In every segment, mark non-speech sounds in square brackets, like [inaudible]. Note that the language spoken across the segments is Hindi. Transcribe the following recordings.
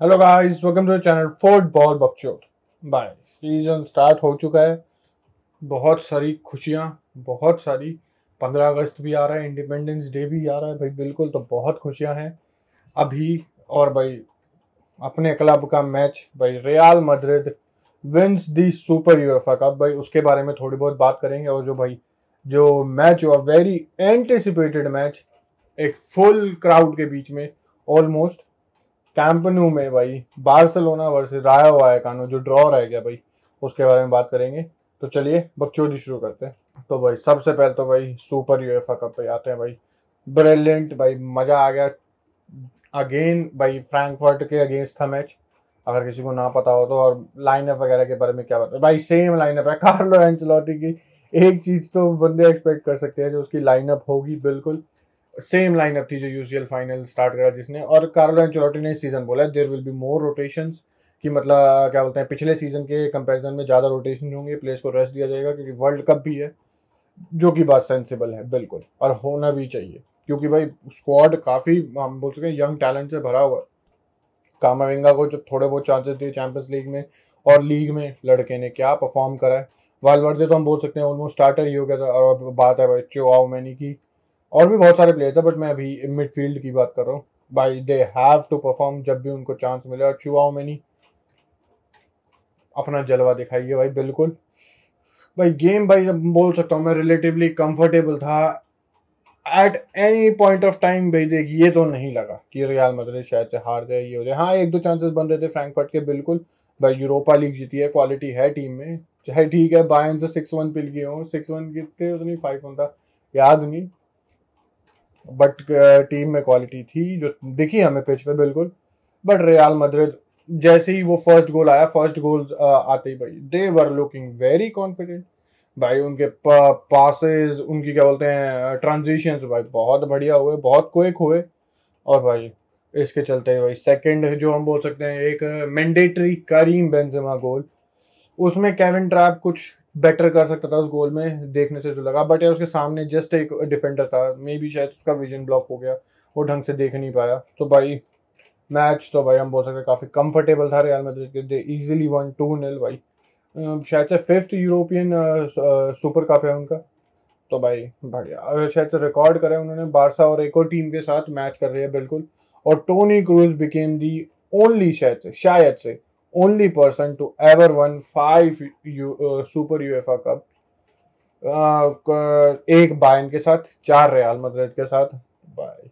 Hello guys welcome to channel football Bakchod bye season start हो चुका है। बहुत सारी खुशियाँ, बहुत सारी। पंद्रह अगस्त भी आ रहा है इंडिपेंडेंस डे भी आ रहा है। भाई, बिल्कुल तो बहुत खुशियाँ हैं। अभी और भाई, अपने क्लब का मैच भाई Real Madrid wins the super UEFA cup भाई, उसके बारे में थोड़ी बहुत बात करेंगे और जो भाई, जो मैच हुआ वेरी एंटिसिपेटेड मैच एक फुल क्राउड के बीच में ऑलमोस्ट कैंपनू में भाई, बार्सिलोना वर्सेस रायो वायकानो, जो ड्रॉ रह गया भाई, उसके बारे में बात करेंगे। तो चलिए बकचोदी शुरू करते हैं। तो भाई, सबसे पहले तो भाई, सुपर यूएफा कप पे आते हैं भाई। ब्रिलियंट भाई, मज़ा आ गया। अगेन भाई फ्रैंकफर्ट के अगेंस्ट था मैच अगर किसी को ना पता हो तो और लाइनअप वगैरह के बारे में क्या बता भाई सेम लाइनअप है। [laughs] कार्लो एंचलॉटी की एक चीज़ तो बंदे एक्सपेक्ट कर सकते हैं जो उसकी लाइनअप होगी, बिल्कुल। सेम लाइनअप थी जो यूसीएल फाइनल स्टार्ट करा जिसने। और कार्लो एंचलॉटी ने इस सीज़न बोला है there will be more rotation कि मतलब क्या बोलते हैं, पिछले सीज़न के कंपैरिजन में ज़्यादा रोटेशन होंगे प्लेयर्स को रेस्ट दिया जाएगा, क्योंकि वर्ल्ड कप भी है, जो कि बात सेंसिबल है, बिल्कुल। और होना भी चाहिए, क्योंकि भाई स्क्वाड काफ़ी, हम बोल सकते हैं यंग टैलेंट से भरा हुआ है। कामाविंगा को जो थोड़े बहुत चांसेस दिए चैंपियंस लीग में, और लीग में लड़के ने क्या परफॉर्म करा है। वालवर्दे तो हम बोल सकते हैं ऑलमोस्ट स्टार्टर ही हो गया था, और बात है भाई चो आओ मैनी की। और भी बहुत सारे प्लेयर्स है बट मैं अभी मिडफील्ड की बात कर रहा हूँ। भाई दे हैव टू परफॉर्म जब भी उनको चांस मिले, और चुआओ मैनी अपना जलवा दिखाइए भाई, बिल्कुल। भाई गेम भाई बोल सकता हूँ, मैं रिलेटिवली कंफर्टेबल था। At any point of time भाई देख ये तो नहीं लगा कि रियाल मदरिद शायद से हार जाए, ये हो जाए। हाँ एक दो चांसेस बन रहे थे फ्रैंकफर्ट के, बिल्कुल। भाई यूरोपा लीग जीती है क्वालिटी है टीम में। चाहे ठीक है बायन से सिक्स वन पिल गए हो सिक्स वन कितने, उतनी फाइव वन था। याद नहीं। बट टीम में क्वालिटी थी जो दिखी हमें पिच पे बिल्कुल। बट रियाल मद्रिद जैसे ही वो फ़र्स्ट गोल आया फ़र्स्ट गोल आते ही भाई they were looking very confident भाई उनके पासेस उनकी क्या बोलते हैं ट्रांजिशन भाई बहुत बढ़िया हुए, बहुत क्विक हुए। और भाई, इसके चलते भाई सेकंड जो हम बोल सकते हैं, एक मैंडेटरी करीम बेंजेमा गोल उसमें केविन ट्रैप कुछ बेटर कर सकता था उस गोल में देखने से जो लगा। बट यार उसके सामने जस्ट एक डिफेंडर था। मे बी शायद उसका विजन ब्लॉक हो गया। वो ढंग से देख नहीं पाया। तो भाई मैच तो भाई हम बोल सकते काफ़ी कंफर्टेबल था Real Madrid they easily won two nil भाई। शायद से फिफ्थ यूरोपियन सुपर कप है उनका। तो भाई, बढ़िया। शायद से रिकॉर्ड करे उन्होंने बारसा और एक और टीम के साथ मैच कर रही है, बिल्कुल। और Toni Kroos became the only शायद से शायद से only person to ever won five U, uh, super UEFA cup एक बायन के साथ चार रियाल मद्रिद के साथ। भाई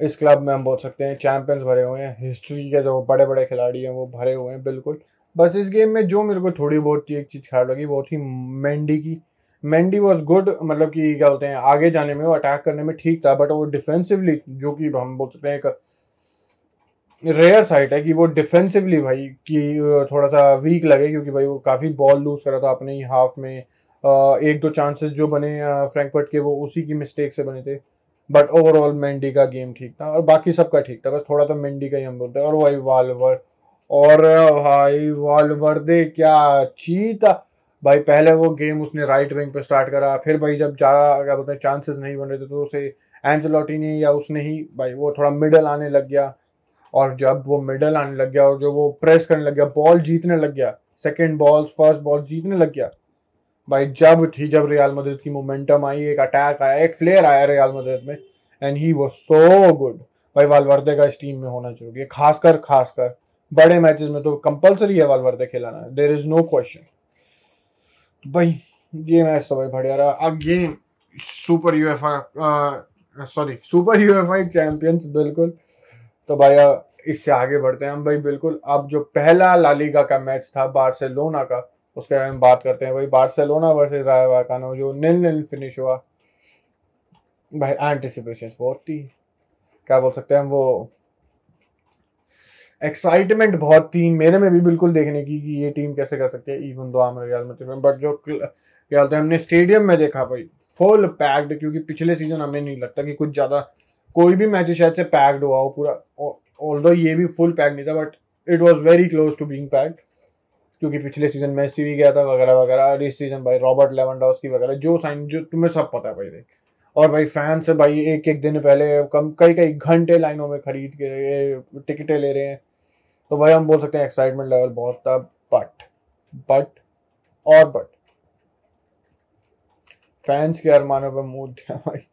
इस क्लब में हम बोल सकते हैं चैंपियंस भरे हुए हैं। हिस्ट्री के जो बड़े बड़े खिलाड़ी हैं वो भरे हुए हैं बिल्कुल। बस इस गेम में जो मेरे को थोड़ी बहुत एक चीज़ खराब लगी वो थी मेंडी की। मेंडी वॉज़ गुड मतलब कि क्या बोलते हैं आगे जाने में वो अटैक करने में ठीक था बट वो डिफेंसिवली जो कि हम बोल सकते हैं रेयर साइट है कि वो डिफेंसिवली भाई, कि थोड़ा सा वीक लगे क्योंकि भाई वो काफ़ी बॉल लूज करा था अपने ही हाफ़ में। एक दो चांसेस जो बने फ्रैंकफर्ट के, वो उसी की मिस्टेक से बने थे। बट ओवरऑल मेंडी का गेम ठीक था और बाकी सबका ठीक था, बस थोड़ा सा मेंडी का ही हम बोलते हैं। और भाई वालवर और भाई वालवर दे क्या चीता। भाई पहले वो गेम उसने राइट विंग पे स्टार्ट करा, फिर भाई जब जा, क्या बोलते हैं चांसेस नहीं बन रहे थे तो उसे एंजलॉटी ने या उसने ही, भाई वो थोड़ा मिडल आने लग गया। और जब वो मिडल आने लग गया और जो वो प्रेस करने लग गया बॉल जीतने लग गया सेकेंड बॉल फ़र्स्ट बॉल जीतने लग गया। भाई, जब थी, जब रियाल मदद की मोमेंटम आई, एक अटैक आया, एक फ्लेयर आया रियाल मदद में एंड ही वो सो गुड भाई वालवर्दे का इस टीम में होना ज़रूरी है, खासकर खासकर बड़े मैचेस में तो कंपलसरी है वालवर्दे खिलाना देर इज़ नो क्वेश्चन भाई, ये मैच तो भाई बढ़िया रहा। अब game super UEFA sorry super UEFA champions बिल्कुल। तो भाई इससे आगे बढ़ते हैं हम। भाई, बिल्कुल, अब जो पहला लालीगा का मैच था बार्सिलोना का, उसके बारे में बात करते हैं। भाई, बार्सिलोना वर्सेस राय जो नील नील फिनिश हुआ। भाई एंटिसिपेशन बहुत थी। क्या बोल सकते हैं वो एक्साइटमेंट बहुत थी। मेरे में भी बिल्कुल देखने की कि ये टीम कैसे कर सकती है इवन दो आम रियल में बट जो क्या बोलते हैं, हमने स्टेडियम में देखा भाई फुल पैक्ड क्योंकि पिछले सीज़न हमें नहीं लगता कि कुछ ज़्यादा कोई भी मैच शायद से पैक्ड हुआ हो, पूरा ऑल ये भी फुल पैक नहीं था but it was very close to being packed, क्योंकि पिछले सीज़न मैसी भी गया था, वगैरह वगैरह इस सीज़न भाई रॉबर्ट लेवनडॉस की वगैरह, जो साइन जो तुम्हें सब पता है भाई, देख। और भाई फैंस भाई एक एक दिन पहले कम कई कई घंटे लाइनों में खरीद के टिकटें ले रहे हैं। तो भाई हम बोल सकते हैं एक्साइटमेंट लेवल बहुत था बट बट और बट फैंस के अरमानों पर मूड दिया भाई।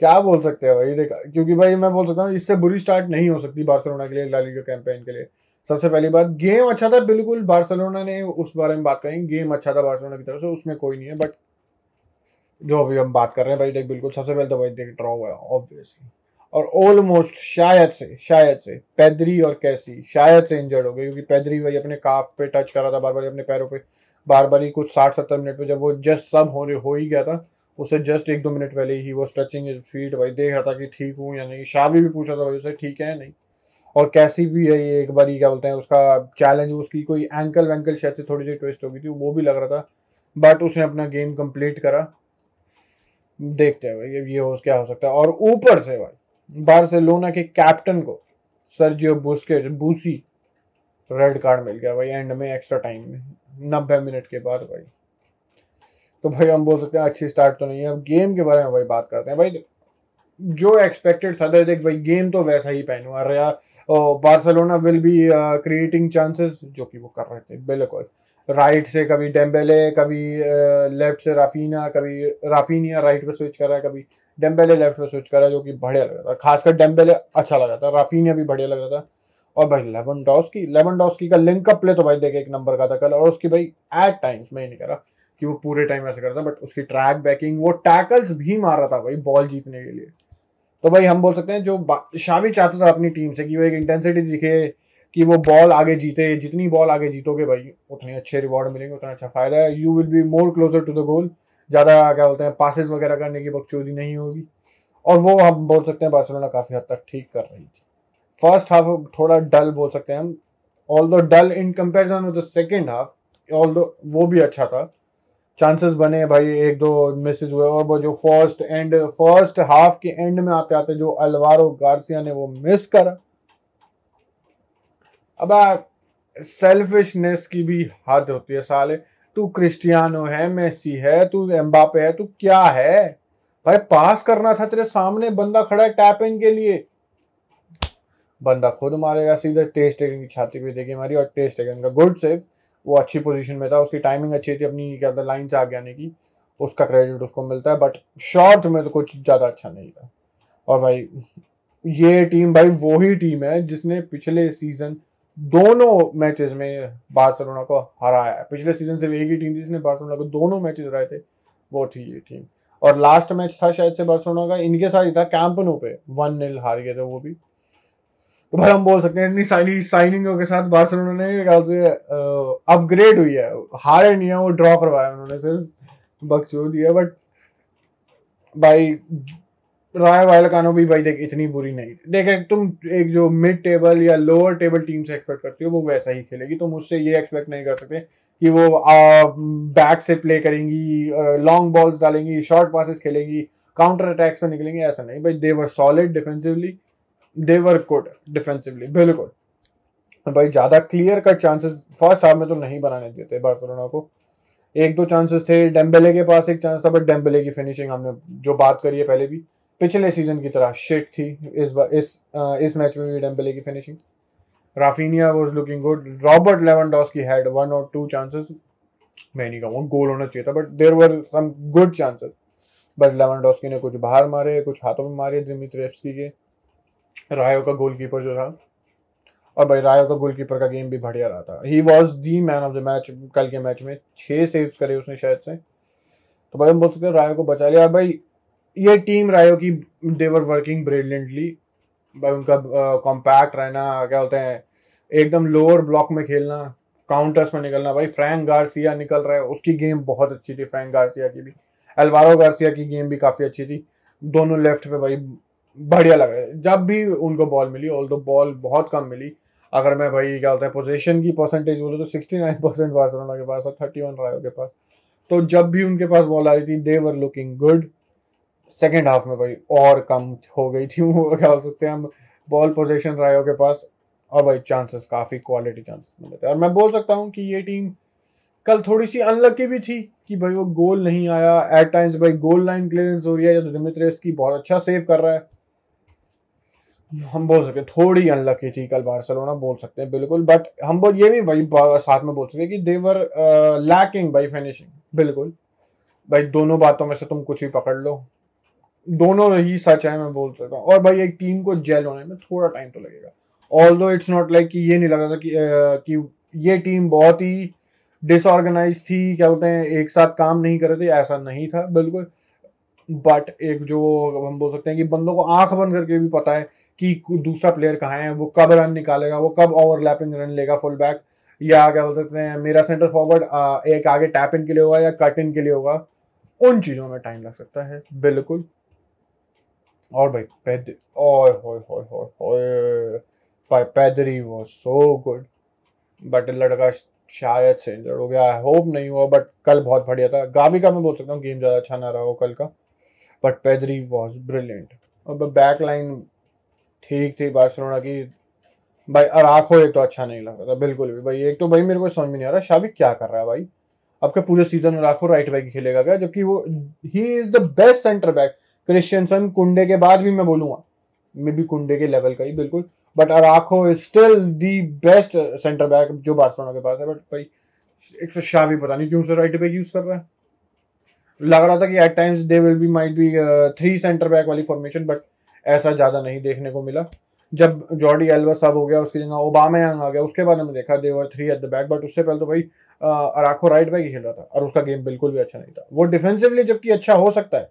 क्या बोल सकते हैं भाई? देखा, क्योंकि भाई मैं बोल सकता हूँ, इससे बुरी स्टार्ट नहीं हो सकती बार्सिलोना के लिए लालीगा कैंपेन के लिए। सबसे पहली बात गेम अच्छा था, बिल्कुल बार्सिलोना ने उस बारे में बात करेंगे गेम अच्छा था बार्सिलोना की तरफ़ से, उसमें कोई नहीं है बट जो अभी हम बात कर रहे हैं भाई, देख, बिल्कुल, सबसे पहले तो भाई, देख ड्रॉ हुआ ऑब्वियसली और ऑलमोस्ट शायद से शायद से पैदरी और कैसी शायद से इंजर्ड हो गए, क्योंकि पैदरी भाई अपने काफ पे टच कर रहा था, बार बार अपने पैरों पे, बार बार ही कुछ साठ सत्तर मिनट पे जब वो जस्ट सब हो हो ही गया था उसे जस्ट एक दो मिनट पहले ही वो स्ट्रेचिंग फीट भाई देख रहा था कि ठीक हूँ या नहीं। शावी भी पूछा था भाई उसे, ठीक है नहीं? और कैसी भी है ये एक बार ही क्या बोलते हैं, उसका चैलेंज उसकी कोई एंकल वैंकल शायद से थोड़ी सी ट्विस्ट हो गई थी, वो भी लग रहा था। बट उसने अपना गेम कंप्लीट करा। देखते हैं भाई, ये हो, क्या हो सकता है। और ऊपर से भाई बार्सिलोना के कैप्टन को Sergio Busquets Busi red card मिल गया भाई एंड में एक्स्ट्रा टाइम में। नब्बे मिनट के बाद भाई। तो भाई हम बोल सकते हैं, अच्छी स्टार्ट तो नहीं है। अब गेम के बारे में भाई बात करते हैं। भाई, जो एक्सपेक्टेड था, देख भाई गेम तो वैसा ही पहन। रहा Barcelona will be creating chances जो कि वो कर रहे थे, बिल्कुल। राइट से कभी डेम्बेले कभी लेफ़्ट से राफीना कभी राफीनिया राइट पे स्विच कर रहा है, कभी डेम्बेले लेफ़्ट पे स्विच कर रहा है, जो कि बढ़िया लग रहा था। खासकर डेम्बेले अच्छा लग रहा था। राफीनिया भी बढ़िया लग रहा था। और भाई लेवन डॉस्की लेवन डॉस्की का लिंक अप प्ले तो भाई, देखे, एक नंबर का था कल। और उसकी भाई एट टाइम्स मैं नहीं करा कि वो पूरे टाइम ऐसे करता बट उसकी ट्रैक बैकिंग वो टैकल्स भी मार रहा था भाई बॉल जीतने के लिए। तो भाई हम बोल सकते हैं, जो शावी चाहता था अपनी टीम से कि वो एक इंटेंसिटी दिखे, कि वो बॉल आगे जीते, जितनी बॉल आगे जीतोगे भाई, उतने अच्छे रिवॉर्ड मिलेंगे, उतना अच्छा फ़ायदा है। You will be more closer to the goal ज़्यादा क्या बोलते हैं पासिस वगैरह करने की बकचोदी नहीं होगी। और वो हम बोल सकते हैं, बार्सिलोना काफ़ी हद तक ठीक कर रही थी। फ़र्स्ट हाफ़ थोड़ा डल बोल सकते हैं हम। Although dull in comparison with the second half although वो भी अच्छा था। चांसेस बने भाई, एक दो मिसेज हुए। और वो जो फ़र्स्ट एंड फ़र्स्ट हाफ़ के एंड में आते आते जो अलवारो गार्सिया ने वो मिस करा। अब सेल्फिशनेस की भी हद होती है साले। तू क्रिस्टियानो है मेसी है, तू एम्बापे है, तू क्या है? भाई पास करना था तेरे सामने, बंदा खड़ा है टैप इन के लिए। बंदा खुद मारेगा, सीधे टेस्ट टेकन की छाती पे देखी मारी और टेस्ट टेकन का गुड सेव वो अच्छी पोजीशन में था, उसकी टाइमिंग अच्छी थी अपनी, क्या था लाइन से आगे आने की, उसका क्रेडिट उसको मिलता है बट शॉर्ट में तो कुछ ज़्यादा अच्छा नहीं था। और भाई, ये टीम भाई, वो ही टीम है जिसने पिछले सीज़न दोनों मैचेस में बार्सिलोना को हराया है। पिछले सीज़न से एक ही टीम जिसने बार्सिलोना को दोनों मैचेस हराए थे, वो थी ये टीम और लास्ट मैच था शायद से बार्सिलोना का, इनके साथ ही था कैंपनो पे वन नील हार गए थे वो भी। तो भाई हम बोल सकते हैं, इतनी साइनिंग साइनिंगों के साथ बार्सिलोना ने से अपग्रेड हुई है। हारे नहीं है, वो ड्रॉ करवाया उन्होंने, सिर्फ़ बकचोद दिया बट भाई राय वायल वायलकानो भी भाई देख, इतनी बुरी नहीं देखे तुम, एक जो मिड टेबल या लोअर टेबल टीम से एक्सपेक्ट करती हो, वो वैसा ही खेलेगी। तुम उससे ये एक्सपेक्ट नहीं कर सकते कि वो बैक से प्ले करेंगी लॉन्ग बॉल्स डालेंगी शॉर्ट पासिस खेलेंगी काउंटर अटैक्स पर निकलेंगे, ऐसा नहीं। भाई they were solid defensively they were good defensively बिल्कुल भाई, ज़्यादा clear cut chances first half में तो नहीं बनाने देते बार्सिलोना को। एक दो चांसेस थे डेम्बेले के पास एक चांस था बट डेम्बेले की फिनिशिंग हमने जो बात करी है पहले भी, पिछले सीज़न की तरह शिट थी इस इस इस मैच में भी डेम्बेले की finishing Raphinha was looking good Robert Lewandowski had one और टू चांसेस मैं नहीं कहूँगा गोल होना चाहिए था but there were some good chances but Lewandowski ने कुछ बाहर मारे, कुछ हाथों में मारे दिमित्रेवस्की के। रायो का गोलकीपर जो था। और भाई, रायो का गोलकीपर का गेम भी बढ़िया रहा था। He was the man of the match कल के मैच में। छः सेव्स करे उसने शायद से। तो भाई, हम बोल सकते हैं रायो को बचा लिया। भाई, ये टीम रायो की देवर वर्किंग ब्रिलियंटली भाई, उनका कॉम्पैक्ट रहना, क्या बोलते हैं, एकदम लोअर ब्लॉक में खेलना काउंटर्स में निकलना। भाई फ्रैंक गार्सिया निकल रहा है। उसकी गेम बहुत अच्छी थी फ्रैंक गार्सिया की भी। एलवारो गार्सिया की गेम भी काफ़ी अच्छी थी। दोनों लेफ़्ट पे भाई बढ़िया लगा जब भी उनको बॉल मिली ऑल दो बॉल बहुत कम मिली, अगर मैं भाई क्या होता है पोजीशन की परसेंटेज बोलूँ तो सिक्सटी नाइन परसेंट बार्सिलोना के पास और थर्टी वन रायो के पास। तो जब भी उनके पास बॉल आ रही थी they were looking good second half में भाई और कम हो गई थी, वो क्या बोल सकते हैं हम बॉल पोजीशन रायो के पास। और भाई चांसेस काफ़ी क्वालिटी चांसेस मिले थे। और मैं बोल सकता हूँ कि ये टीम कल थोड़ी सी अनलकी भी थी कि भाई वो गोल नहीं आया। एट टाइम्स भाई गोल लाइन क्लियरेंस हो रही है, या तो दिमित्रेस की बहुत अच्छा सेव कर रहा है। हम बोल सकते हैं थोड़ी अनलकी थी कल बार्सिलोना बोल सकते हैं बिल्कुल बट हम बोल ये भी भाई साथ में बोल सकते हैं कि देवर लैकिंग बाई फिनिशिंग बिल्कुल। भाई दोनों बातों में से तुम कुछ भी पकड़ लो। दोनों ही सच है मैं बोल सकता हूँ। और भाई एक टीम को जेल होने में थोड़ा टाइम तो लगेगा। ऑल दो इट्स नॉट लाइक कि ये नहीं लग रहा था कि, uh, कि ये टीम बहुत ही डिसऑर्गेनाइज थी क्या बोलते हैं एक साथ काम नहीं कर रहे थे ऐसा नहीं था बिल्कुल। बट एक जो हम बोल सकते हैं कि बंदों को आँख बंद करके भी पता है कि दूसरा प्लेयर कहाँ है, वो कब रन निकालेगा, वो कब ओवरलैपिंग रन लेगा फुल बैक या क्या बोल सकते हैं, मेरा सेंटर फॉरवर्ड एक आगे टैप इन के लिए होगा या कट इन के लिए होगा, उन चीज़ों में टाइम लग सकता है। बिल्कुल। और भाई ओए, होए होए होए होए Pedri was so good but लड़का शायद से इंजर्ड हो गया आई होप नहीं हुआ बट कल बहुत बढ़िया था। गावी का मैं बोल सकता हूँ गेम ज़्यादा अच्छा ना रहा हो कल का। बट पेदरी वॉज़ ब्रिलियंट और बैक लाइन ठीक थी बार्सिलोना की। भाई अराखो एक तो अच्छा नहीं लग रहा था, बिल्कुल भी। भाई, एक तो भाई, मेरे को समझ में नहीं आ रहा शाबिक क्या कर रहा है भाई? अब आपके पूरे सीज़न अराखो राइट बैक खेलेगा क्या? जबकि वो he is the best centre back Christensen Kounde के बाद भी मैं बोलूँगा। मे बी कुंडे के लेवल का ही, बिल्कुल। But Araujo is still the best centre back जो बार्सिलोना के पास है। बट भाई, एक तो शाह पता नहीं क्यों राइट बैक यूज़ कर रहा है। लग रहा था कि at times they will be might be three centre back वाली फॉर्मेशन बट ऐसा ज़्यादा नहीं देखने को मिला। जब जॉर्डी एल्वा सब हो गया, उसकी जगह ओबामा यंग आ गया, उसके बाद में देखा they were three at the back but उससे पहले तो भाई अराखो राइट बैक ही खेल रहा था, और उसका गेम बिल्कुल भी अच्छा नहीं था। वो डिफेंसिवली जबकि अच्छा हो सकता है,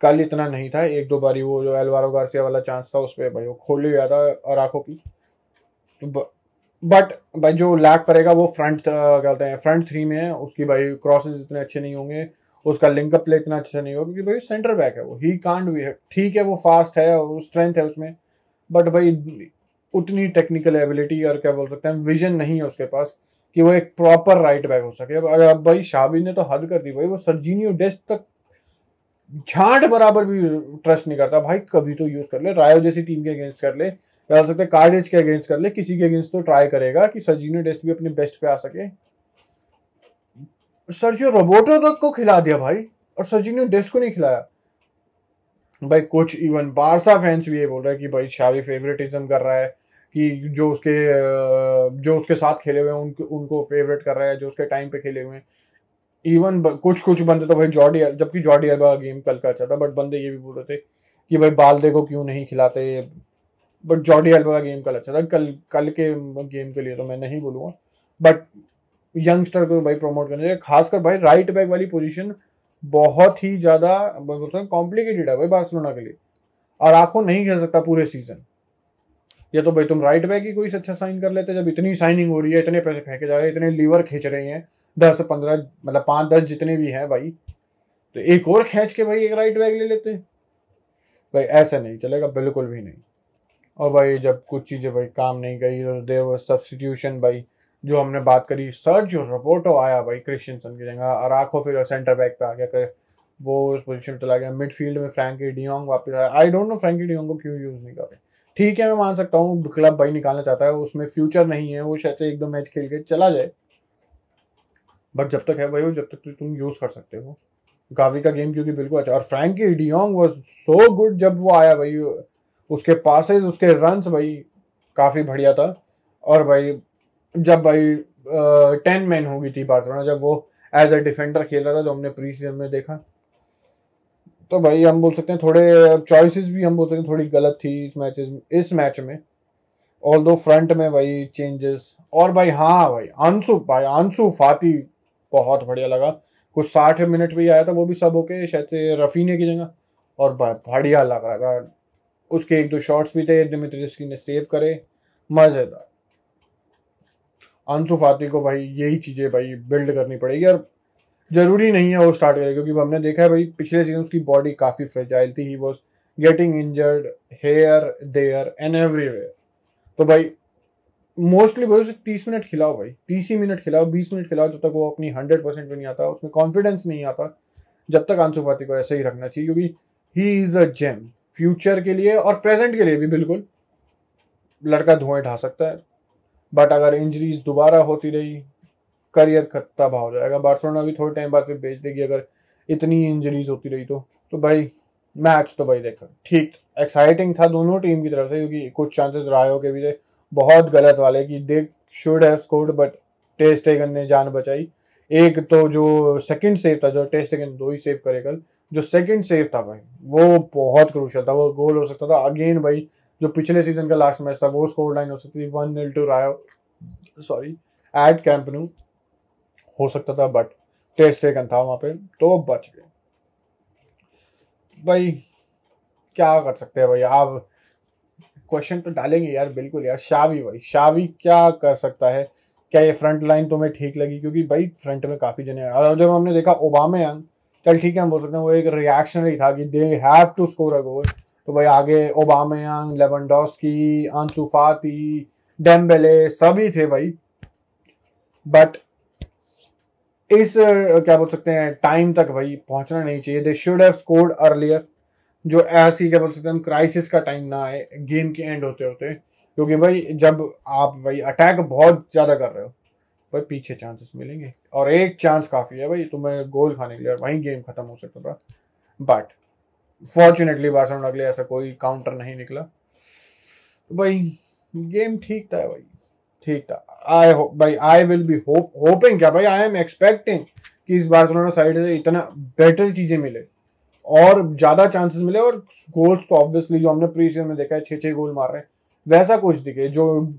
कल इतना नहीं था, एक दो बारी वो जो एलवारो गार्सिया वाला चांस था, उस पर भाई वो खोल ही गया था अराखो की। तो बट भाई जो लैक करेगा वो फ्रंट कहते हैं फ्रंट थ्री में है, उसकी भाई क्रॉसेज इतने अच्छे नहीं होंगे उसका लिंकअप प्ले इतना अच्छा नहीं होगा, क्योंकि भाई सेंटर बैक है वो। ही कांड भी है ठीक है, वो फास्ट है वो स्ट्रेंथ है उसमें बट भाई उतनी टेक्निकल एबिलिटी और क्या बोल सकते हैं विजन नहीं है उसके पास कि वो एक प्रॉपर राइट बैक हो सके। अब भाई शाबिन ने तो हद कर दी भाई, वो सर्जीनियो डेस्ट तक झांट बराबर भी ट्रस्ट नहीं करता। भाई कभी तो यूज़ कर ले रायो जैसी टीम के अगेंस्ट कर ले क्या सकते कार्डेज के अगेंस्ट कर ले, किसी के अगेंस्ट तो ट्राई करेगा कि सर्जीनियो डेस्ट भी अपने बेस्ट पे आ सके। सर्जियो रोबोटो तक को खिला दिया भाई, और सर्जियो डेस्ट को नहीं खिलाया। भाई, कुछ इवन बारसा फैंस भी ये बोल रहे हैं कि भाई शावी फेवरेटिज्म कर रहा है, कि जो उसके जो उसके साथ खेले हुए हैं, उनको उनको फेवरेट कर रहा है, जो उसके टाइम पे खेले हुए हैं। इवन कुछ कुछ बंदे तो भाई जॉर्डी जबकि जॉर्डी अल्बा का गेम कल का अच्छा था बट बंदे ये भी बोल रहे थे कि भाई, बालदे को क्यों नहीं खिलाते? बट जॉर्डी अल्बा का गेम कल अच्छा था, कल कल के गेम के लिए तो मैं नहीं बोलूँगा। बट यंगस्टर को भाई प्रमोट करने चाहिए खासकर भाई राइट बैक वाली पोजीशन बहुत ही ज़्यादा कॉम्प्लिकेटेड है भाई बार्सिलोना के लिए। और आँखों नहीं खेल सकता पूरे सीज़न या तो भाई तुम राइट बैक ही कोई अच्छा साइन कर लेते जब इतनी साइनिंग हो रही है, इतने पैसे फेंके जा रहे हैं, इतने लीवर खींच रहे हैं, दस पंद्रह मतलब पाँच, दस जितने भी हैं भाई तो एक और खींच के भाई एक राइट बैक ले लेते भाई ऐसा नहीं चलेगा, बिल्कुल भी नहीं। और भाई जब कुछ चीज़ें भाई काम नहीं गई देर वो सब्सटीट्यूशन भाई। जो हमने बात करी सर जो रोबोटो आया भाई क्रिश्चियनसन की जगह अराखो फिर सेंटर बैक पे आ गया कर वो उस पोजीशन में चला गया। मिडफील्ड में फ्रैंकी डियोंग वापस आया। I don't know Frenkie de Jong को क्यों यूज़ नहीं कर रहे। ठीक है, मैं मान सकता हूँ क्लब भाई निकालना चाहता है, उसमें फ्यूचर नहीं है, वो शायद एक दो मैच खेल के चला जाए। बट जब तक है भाई वो, जब तक तुम यूज़ कर सकते हो। गावी का गेम क्योंकि बिल्कुल अच्छा और Frenkie de Jong was so good जब वो आया भाई, उसके पासेज उसके रन्स भाई काफ़ी बढ़िया था। और भाई जब भाई टेन मैन हो गई थी बार्सिलोना, जब वो एज अ डिफेंडर खेल रहा था, जो हमने प्री सीज़न में देखा। तो भाई, हम बोल सकते हैं थोड़े चॉइसेस भी हम बोल सकते हैं, थोड़ी गलत थी इस मैचेस इस मैच में। ऑल दो फ्रंट में भाई चेंजेस और भाई हाँ भाई आँसू भाई आँसू फाती बहुत बढ़िया लगा। कुछ साठ मिनट भी आया था, वो भी सब ओके शायद से रफीने की जगह। और बढ़िया लग था। उसके एक दो शॉट्स भी थे दिमित्री ने सेव करे। मज़ेदार आँसू फाती को भाई यही चीज़ें भाई बिल्ड करनी पड़ेगी और ज़रूरी नहीं है वो स्टार्ट करे, क्योंकि हमने देखा है भाई पिछले सीज़न उसकी बॉडी काफ़ी फ्रेजाइल थी he was getting injured here there and everywhere तो भाई मोस्टली भाई उसे तीस मिनट खिलाओ भाई, तीस ही मिनट खिलाओ, बीस मिनट खिलाओ जब तक वो अपनी हंड्रेड परसेंट नहीं आता, उसमें कॉन्फिडेंस नहीं आता, जब तक आँसू फाती को ऐसे ही रखना चाहिए, क्योंकि he is a gem future के लिए और प्रेजेंट के लिए भी बिल्कुल लड़का धुएँ ढा सकता है। बट अगर इंजरीज दोबारा होती रही करियर तबाह हो जाएगा। बार्सिलोना भी थोड़े टाइम बाद फिर बेच देगी अगर इतनी इंजरीज होती रही तो। तो भाई मैच तो भाई देखो, ठीक एक्साइटिंग था दोनों टीम की तरफ़ से, क्योंकि कुछ चांसेस रायो के भी थे। बहुत गलत वाले कि they should have scored but test ने जान बचाई। एक तो जो सेकंड सेव था, जो टेस्ट दो ही सेव करे कल जो सेकंड सेव था भाई, वो बहुत क्रूशल था, वो गोल हो सकता था। अगेन भाई, जो पिछले सीज़न का लास्ट मैच था, वो स्कोर लाइन हो सकती थी one nil two Rayo sorry at Camp Nou हो सकता था बट टेस्ट टेकन था वहाँ पे तो बच गए। भाई, क्या कर सकते हैं भाई? आप क्वेश्चन तो डालेंगे यार, बिल्कुल यार। शावी भाई, शावी क्या कर सकता है? क्या ये फ्रंट लाइन तुम्हें ठीक लगी? क्योंकि भाई फ्रंट में काफ़ी जने और जब हमने देखा ओबामा यंग चल ठीक है, हम बोल सकते हैं वो एक रिएक्शनरी था कि they have to score a goal तो भाई आगे ओबामा यंग लेवनडॉस्की आँसू फाती डेम्बेले सभी थे भाई। बट इस क्या बोल सकते हैं टाइम तक भाई पहुँचना नहीं चाहिए। They should have scored earlier जो ऐसी, क्या बोल सकते हैं क्राइसिस का टाइम ना आए गेम के एंड होते होते क्योंकि भाई जब आप भाई अटैक बहुत ज़्यादा कर रहे हो भाई पीछे चांसेस मिलेंगे। और एक चांस काफ़ी है भाई, तुम्हें गोल खाने के लिए और वहीं गेम खत्म हो सकता था। बट फॉर्चुनेटली बार्सिलोना के लिए ऐसा कोई काउंटर नहीं निकला। तो भाई गेम ठीक था भाई, ठीक था। आई होप भाई I will be hope hoping क्या भाई आई एम एक्सपेक्टिंग कि इस बार्सिलोना साइड से इतना बेटर चीज़ें मिले। और ज़्यादा चांसेस मिले और गोल्स तो ऑब्वियसली जो हमने प्री सीज़न में देखा है छह छह गोल मार रहे हैं। वैसा कुछ दिखे, जो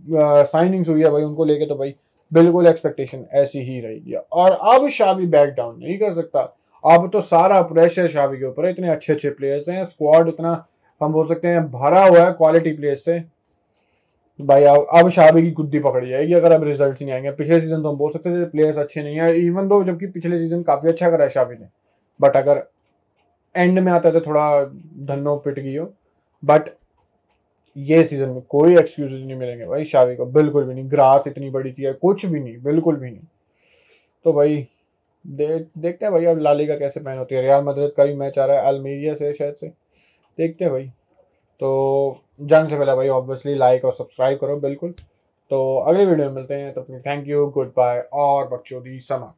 साइनिंग्स हुई है भाई, उनको लेके तो भाई बिल्कुल एक्सपेक्टेशन ऐसी ही रहेगी। और अब शावी बैक डाउन नहीं कर सकता। अब तो सारा प्रेशर शावी के ऊपर है। इतने अच्छे अच्छे प्लेयर्स हैं। स्क्वाड इतना, हम बोल सकते हैं, भरा हुआ है क्वालिटी प्लेयर्स से। भाई, अब शाबी की गुद्दी पकड़ी जाएगी। अगर अब रिज़ल्ट नहीं आएँगे। पिछले सीज़न तो हम बोल सकते थे प्लेयर्स अच्छे नहीं है। इवन दो जबकि पिछले सीज़न काफ़ी अच्छा करा है शाबी ने। बट अगर एंड में आता है तो थोड़ा धनो पिट गई हो। बट ये सीज़न में कोई एक्सक्यूज नहीं मिलेंगे भाई शावी को। बिल्कुल भी नहीं। ग्रास इतनी बड़ी थी कुछ भी नहीं बिल्कुल भी नहीं। तो भाई दे, देखते हैं भाई अब लाली का कैसे पैन होती है। रियाल मदरद का भी मैच आ रहा है अलमीरिया से शायद से। देखते हैं भाई। तो जाने से पहले भाई ऑब्वियसली लाइक और सब्सक्राइब करो बिल्कुल। तो अगले वीडियो में मिलते हैं। तब तक थैंक यू गुड बाय और बच्चों दी समा